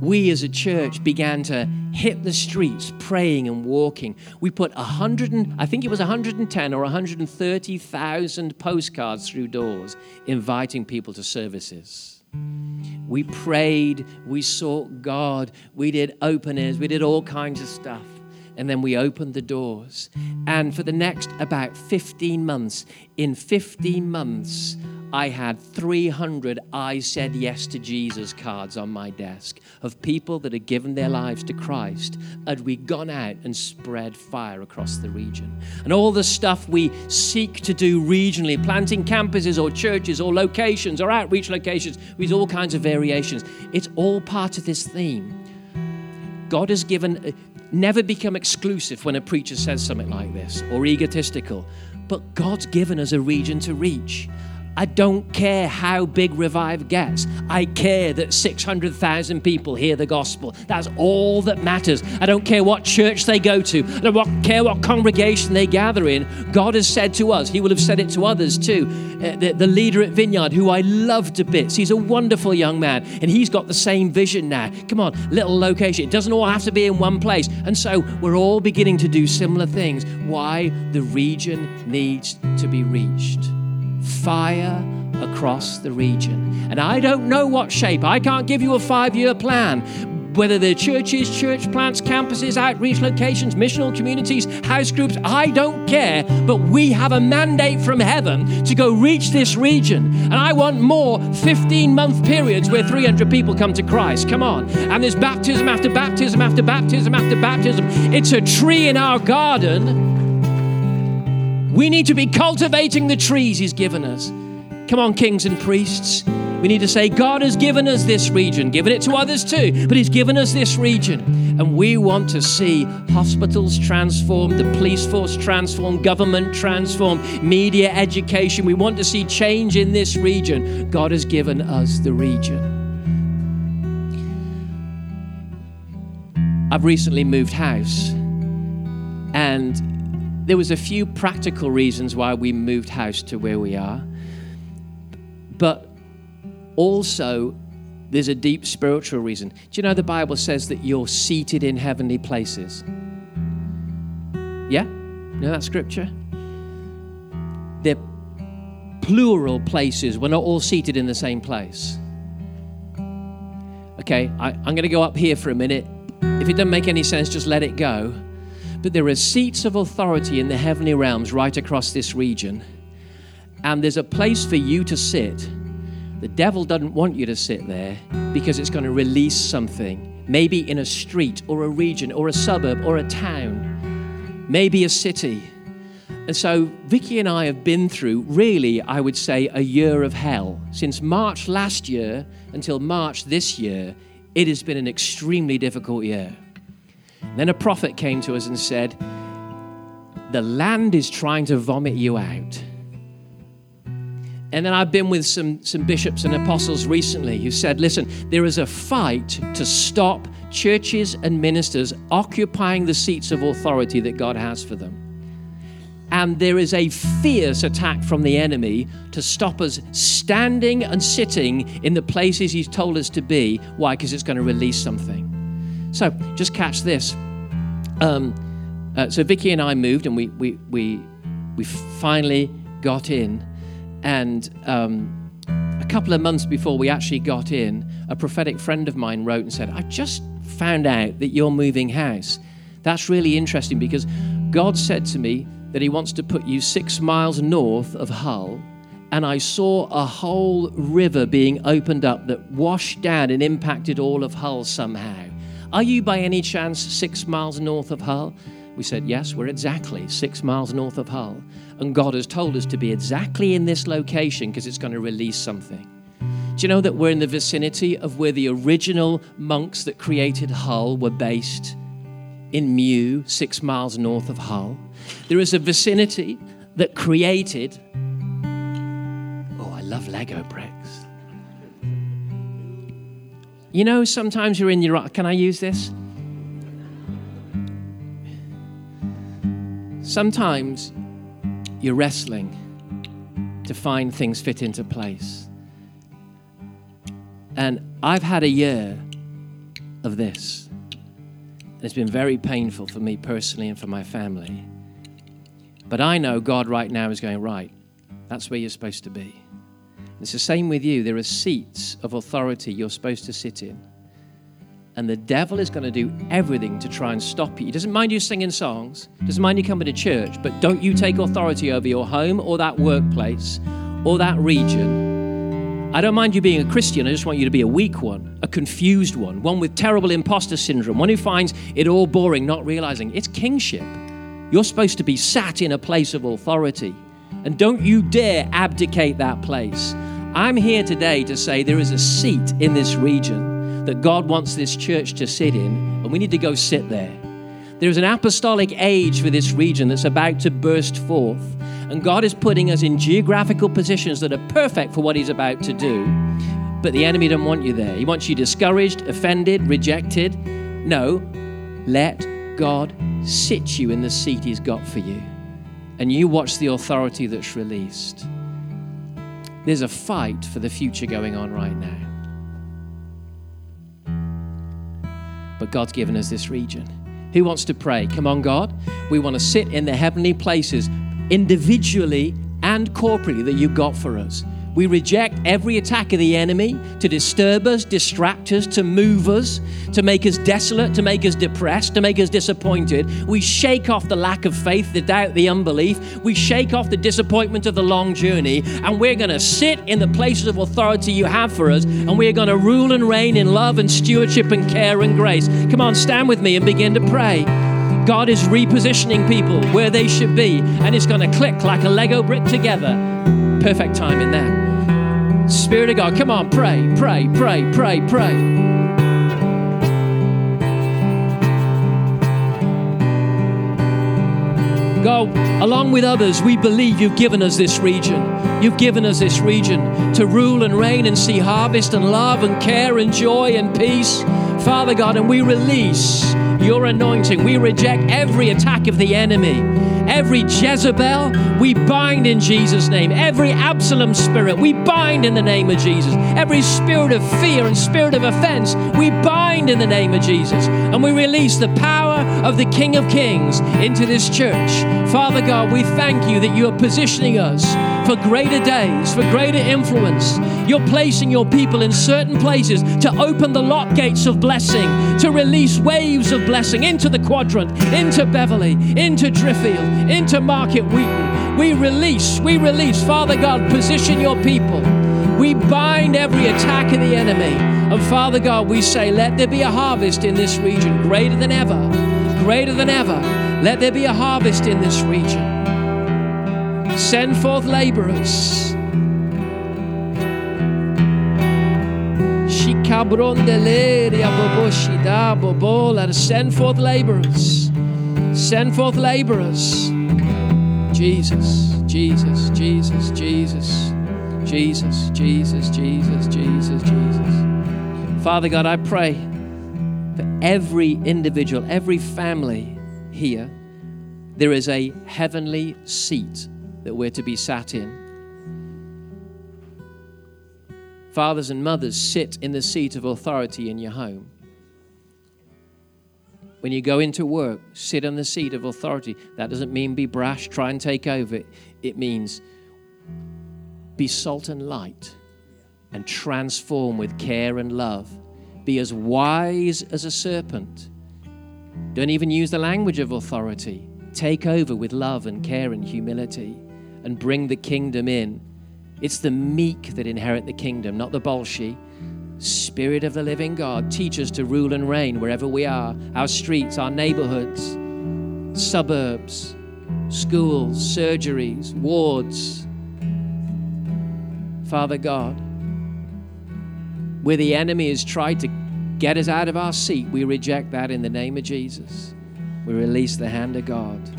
we as a church began to hit the streets praying and walking. We put 100 and, I think it was 110 or 130,000 postcards through doors inviting people to services. We prayed, we sought God, we did open airs, we did all kinds of stuff. And then we opened the doors. And for the next about 15 months, in 15 months, I had 300 I said yes to Jesus cards on my desk of people that had given their lives to Christ. Had we gone out and spread fire across the region? And all the stuff we seek to do regionally, planting campuses or churches or locations or outreach locations with all kinds of variations, it's all part of this theme. God has given, uh, never become exclusive when a preacher says something like this or egotistical, but God's given us a region to reach. I don't care how big Revive gets. I care that 600,000 people hear the gospel. That's all that matters. I don't care what church they go to. I don't care what congregation they gather in. God has said to us, He will have said it to others too. Uh, the, the leader at Vineyard, who I love to bits, he's a wonderful young man, and he's got the same vision now. Come on, little location. It doesn't all have to be in one place. And so we're all beginning to do similar things. Why? The region needs to be reached fire across the region. And I don't know what shape, I can't give you a five year plan, whether they're churches, church plants, campuses, outreach locations, missional communities, house groups, I don't care. But we have a mandate from heaven to go reach this region. And I want more 15 month periods where 300 people come to Christ. Come on. And there's baptism after baptism after baptism after baptism. It's a tree in our garden. We need to be cultivating the trees He's given us. Come on, kings and priests. We need to say, God has given us this region, given it to others too, but He's given us this region. And we want to see hospitals transformed, the police force transformed, government transformed, media, education. We want to see change in this region. God has given us the region. I've recently moved house, and there was a few practical reasons why we moved house to where we are. But also, there's a deep spiritual reason. Do you know the Bible says that you're seated in heavenly places? Yeah? Know that scripture? They're plural places. We're not all seated in the same place. Okay, I, am going to go up here for a minute. If it doesn't make any sense, just let it go. But there are seats of authority in the heavenly realms right across this region. And there's a place for you to sit the devil doesn't want you to sit there because it's going to release something, maybe in a street or a region or a suburb or a town, maybe a city. And so Vicky and I have been through, really, I would say, a year of hell. Since March last year until March this year, it has been an extremely difficult year. Then a prophet came to us and said, The land is trying to vomit you out. And then I've been with some, some bishops and apostles recently who said, listen, there is a fight to stop churches and ministers occupying the seats of authority that God has for them. And there is a fierce attack from the enemy to stop us standing and sitting in the places He's told us to be. Why? Because it's going to release something. So just catch this. Um, uh, so Vicky and I moved, and we we we we finally got in. And um, a couple of months before we actually got in, a prophetic friend of mine wrote and said, I just found out that you're moving house. That's really interesting because God said to me that He wants to put you six miles north of Hull. And I saw a whole river being opened up that washed down and impacted all of Hull somehow. Are you by any chance six miles north of Hull? We said, Yes, we're exactly six miles north of Hull. And God has told us to be exactly in this location because it's going to release something. Do you know that we're in the vicinity of where the original monks that created Hull were based? In Meaux, six miles north of Hull. There is a vicinity that created. Oh, I love Lego bricks. You know, sometimes you're in your. Can I use this? Sometimes you're wrestling to find things fit into place. And I've had a year of this. It's been very painful for me personally and for my family. But I know God right now is going, right, that's where you're supposed to be. It's the same with you. There are seats of authority you're supposed to sit in. And the devil is going to do everything to try and stop you. He doesn't mind you singing songs, doesn't mind you coming to church, but don't you take authority over your home or that workplace or that region. I don't mind you being a Christian, I just want you to be a weak one, a confused one, one with terrible imposter syndrome, one who finds it all boring, not realizing it's kingship. You're supposed to be sat in a place of authority. And don't you dare abdicate that place. I'm here today to say there is a seat in this region that God wants this church to sit in, and we need to go sit there. There's an apostolic age for this region that's about to burst forth, and God is putting us in geographical positions that are perfect for what He's about to do. But the enemy doesn't want you there. He wants you discouraged, offended, rejected. No, let God sit you in the seat He's got for you, and you watch the authority that's released. There's a fight for the future going on right now. but God's given us this region. Who wants to pray? Come on, God. We want to sit in the heavenly places individually and corporately that you've got for us. We reject every attack of the enemy to disturb us, distract us, to move us, to make us desolate, to make us depressed, to make us disappointed. We shake off the lack of faith, the doubt, the unbelief. We shake off the disappointment of the long journey, and we're going to sit in the places of authority you have for us, and we're going to rule and reign in love and stewardship and care and grace. Come on, stand with me and begin to pray. God is repositioning people where they should be, and it's going to click like a Lego brick together. Perfect time in there. Spirit of God, come on, pray, pray, pray, pray, pray. God, along with others, we believe you've given us this region. You've given us this region to rule and reign and see harvest and love and care and joy and peace. Father God, and we release your anointing. We reject every attack of the enemy. Every Jezebel, we bind in Jesus' name. Every Absalom spirit, we bind in the name of Jesus. Every spirit of fear and spirit of offense, we bind in the name of Jesus. And we release the power of the King of Kings into this church. Father God, we thank you that you are positioning us for greater days, for greater influence. You're placing your people in certain places to open the lock gates of blessing, to release waves of blessing into the quadrant, into Beverley, into Driffield, into Market Weighton. We release, we release. Father God, position your people. We bind every attack of the enemy. And Father God, we say, let there be a harvest in this region greater than ever, greater than ever. Let there be a harvest in this region. Send forth laborers. Send forth laborers. Send forth laborers. Jesus, Jesus, Jesus, Jesus, Jesus, Jesus, Jesus, Jesus, Jesus. Father God, I pray for every individual, every family here, there is a heavenly seat that we're to be sat in. Fathers and mothers, sit in the seat of authority in your home. When you go into work, sit on the seat of authority. That doesn't mean be brash, try and take over. It means be salt and light and transform with care and love. Be as wise as a serpent. Don't even use the language of authority. Take over with love and care and humility and bring the kingdom in. It's the meek that inherit the kingdom, not the bolshe. Spirit of the living God, teach us to rule and reign wherever we are our streets, our neighborhoods, suburbs, schools, surgeries, wards. Father God, where the enemy has tried to get us out of our seat, we reject that in the name of Jesus. We release the hand of God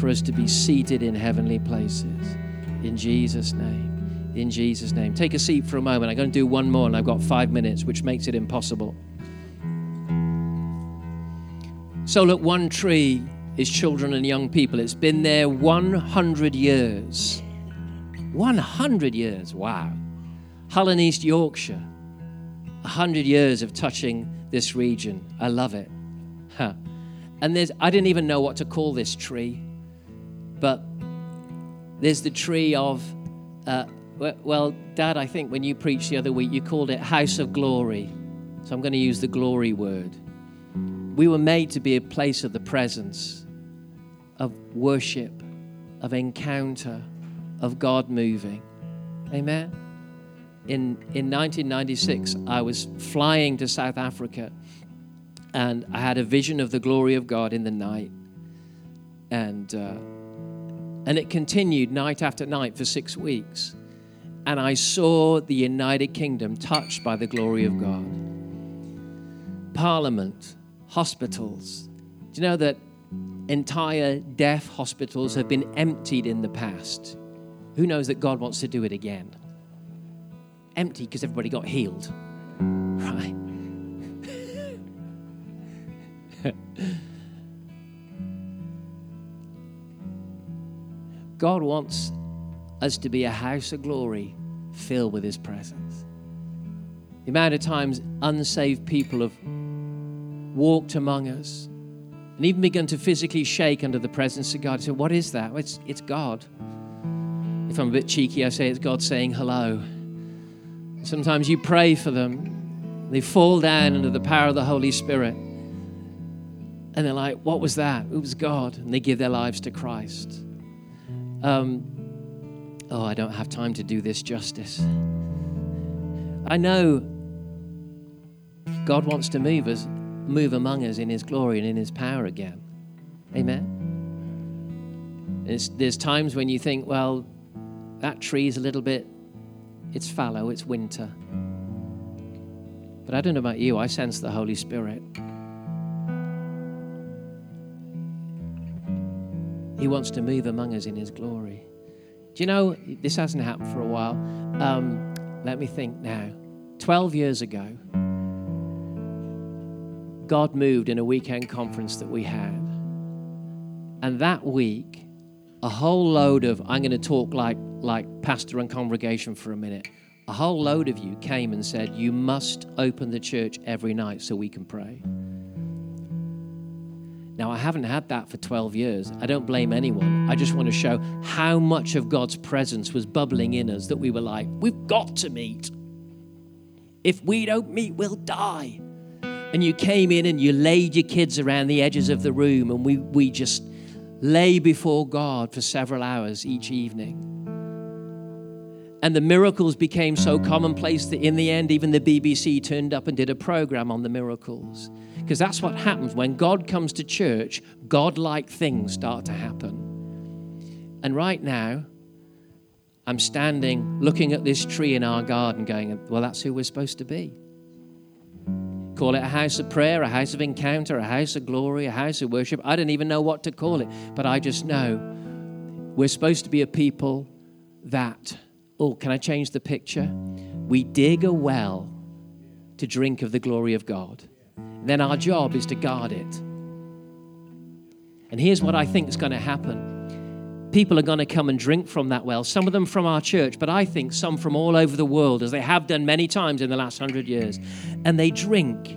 for us to be seated in heavenly places. In Jesus' name. In Jesus' name. Take a seat for a moment. I'm going to do one more, and I've got five minutes, which makes it impossible. So, look, one tree is children and young people. It's been there 100 years. 100 years. Wow. Hull and East Yorkshire. 100 years of touching this region. I love it. Huh. And there's, I didn't even know what to call this tree. But there's the tree of, uh, well, Dad, I think when you preached the other week, you called it House of Glory. So I'm going to use the glory word. We were made to be a place of the presence, of worship, of encounter, of God moving. Amen. In, in 1996, I was flying to South Africa and I had a vision of the glory of God in the night. And uh, and it continued night after night for six weeks. And I saw the United Kingdom touched by the glory of God. Parliament, hospitals. Do you know that entire deaf hospitals have been emptied in the past? Who knows that God wants to do it again? Empty because everybody got healed. Right? God wants us to be a house of glory filled with His presence. The amount of times unsaved people have walked among us and even begun to physically shake under the presence of God. Said, What is that? It's, it's God. If I'm a bit cheeky, I say it's God saying hello. Sometimes you pray for them, they fall down under the power of the Holy Spirit. And they're like, What was that? It was God. And they give their lives to Christ. Um, oh, I don't have time to do this justice. I know God wants to move us, move among us in His glory and in His power again. Amen. It's, there's times when you think, well, that tree's a little bit, it's fallow, it's winter. But I don't know about you, I sense the Holy Spirit. He wants to move among us in His glory. Do you know, this hasn't happened for a while. Um, let me think now. 12 years ago, God moved in a weekend conference that we had. And that week, a whole load of, I'm going to talk like, like pastor and congregation for a minute. A whole load of you came and said, You must open the church every night so we can pray. Now, I haven't had that for 12 years. I don't blame anyone. I just want to show how much of God's presence was bubbling in us that we were like, We've got to meet. If we don't meet, we'll die. And you came in and you laid your kids around the edges of the room, and we, we just lay before God for several hours each evening. And the miracles became so commonplace that in the end, even the BBC turned up and did a program on the miracles. Because that's what happens when God comes to church, God like things start to happen. And right now, I'm standing looking at this tree in our garden, going, Well, that's who we're supposed to be. Call it a house of prayer, a house of encounter, a house of glory, a house of worship. I don't even know what to call it, but I just know we're supposed to be a people that, oh, can I change the picture? We dig a well to drink of the glory of God. Then our job is to guard it. And here's what I think is going to happen people are going to come and drink from that well, some of them from our church, but I think some from all over the world, as they have done many times in the last hundred years. And they drink.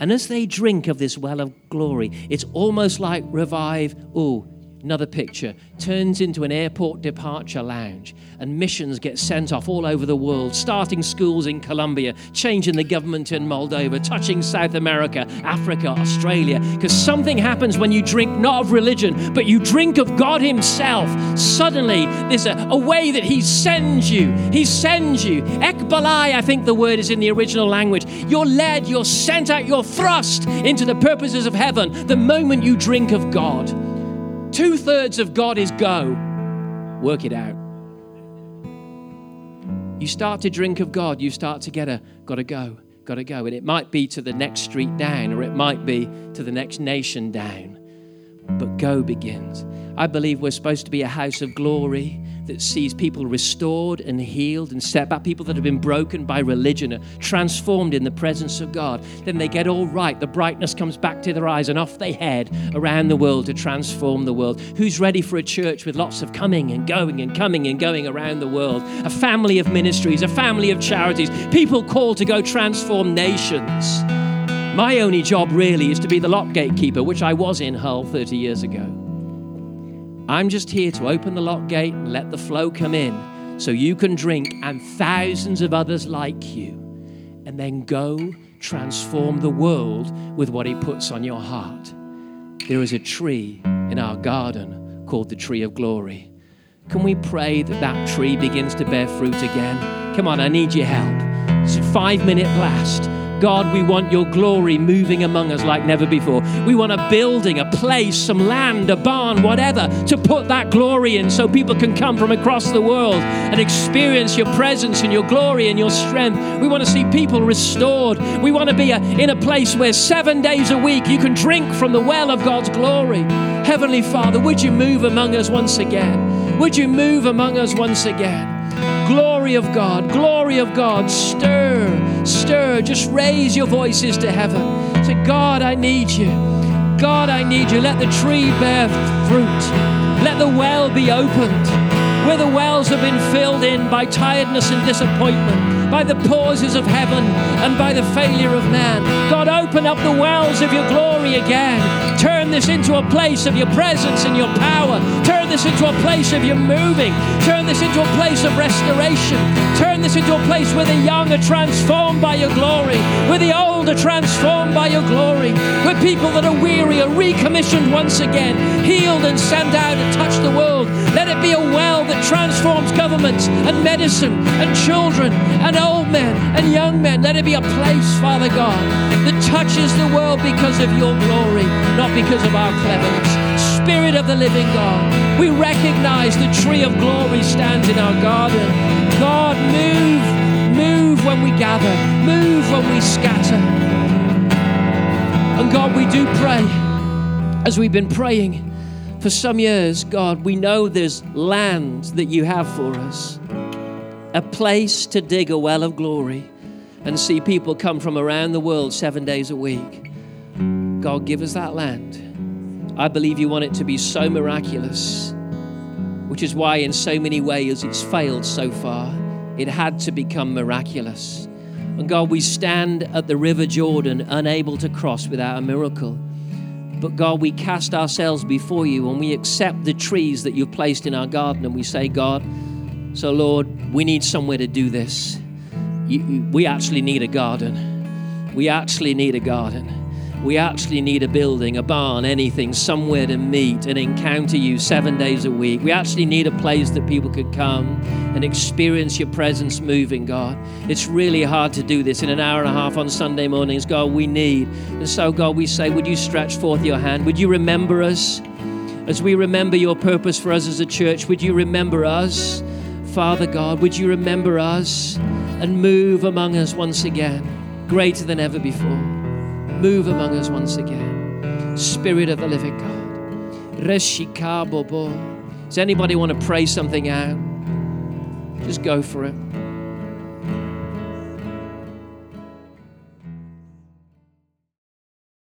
And as they drink of this well of glory, it's almost like revive. Oh, another picture turns into an airport departure lounge and missions get sent off all over the world starting schools in colombia changing the government in moldova touching south america africa australia. Because something happens when you drink not of religion but you drink of god himself. Suddenly there's a, a way that he sends you. He sends you. Ekbalai i think the word is in the original language. You're led you're sent out you're thrust into the purposes of heaven the moment you drink of god Two thirds of God is go. Work it out. You start to drink of God, you start to get a gotta go, gotta go. And it might be to the next street down, or it might be to the next nation down. But go begins. I believe we're supposed to be a house of glory that sees people restored and healed and set back, people that have been broken by religion are transformed in the presence of God. Then they get all right. The brightness comes back to their eyes and off they head around the world to transform the world. Who's ready for a church with lots of coming and going and coming and going around the world? A family of ministries, a family of charities, people called to go transform nations. My only job really is to be the lock gatekeeper, which I was in Hull 30 years ago. I'm just here to open the lock gate and let the flow come in so you can drink and thousands of others like you. And then go transform the world with what He puts on your heart. There is a tree in our garden called the tree of glory. Can we pray that that tree begins to bear fruit again? Come on, I need your help. It's a five minute blast. God, we want your glory moving among us like never before. We want a building, a place, some land, a barn, whatever, to put that glory in so people can come from across the world and experience your presence and your glory and your strength. We want to see people restored. We want to be a, in a place where seven days a week you can drink from the well of God's glory. Heavenly Father, would you move among us once again? Would you move among us once again? Glory of God, glory of God, stir, stir. Just raise your voices to heaven. Say, God, I need you. God, I need you. Let the tree bear fruit. Let the well be opened. Where the wells have been filled in by tiredness and disappointment, by the pauses of heaven and by the failure of man. God, open up the wells of your glory again. Turn this into a place of your presence and your power. Turn this into a place of your moving. Turn this into a place of restoration. Turn this into a place where the young are transformed by your glory, where the old are transformed by your glory, where people that are weary are recommissioned once again, healed and sent out and touch governments and medicine and children and old men and young men. Let it be a place, Father God, that touches the world because of your glory, not because of our cleverness. Spirit of the living God, we recognize the tree of glory stands in our garden. God, move, move when we gather, move when we scatter. And God, we do pray as we've been praying for some years, God, we know there's land that you have for us, a place to dig a well of glory and see people come from around the world seven days a week. God, give us that land. I believe you want it to be so miraculous, which is why, in so many ways, it's failed so far. It had to become miraculous. And God, we stand at the River Jordan, unable to cross without a miracle. But God, we cast ourselves before you and we accept the trees that you've placed in our garden and we say, God, so Lord, we need somewhere to do this. You, we actually need a garden. We actually need a garden. We actually need a building, a barn, anything, somewhere to meet and encounter you seven days a week. We actually need a place that people could come and experience your presence moving, God. It's really hard to do this in an hour and a half on Sunday mornings, God. We need. And so, God, we say, would you stretch forth your hand? Would you remember us? As we remember your purpose for us as a church, would you remember us? Father God, would you remember us and move among us once again, greater than ever before? Move among us once again. Spirit of the living God. Does anybody want to pray something out? Just go for it.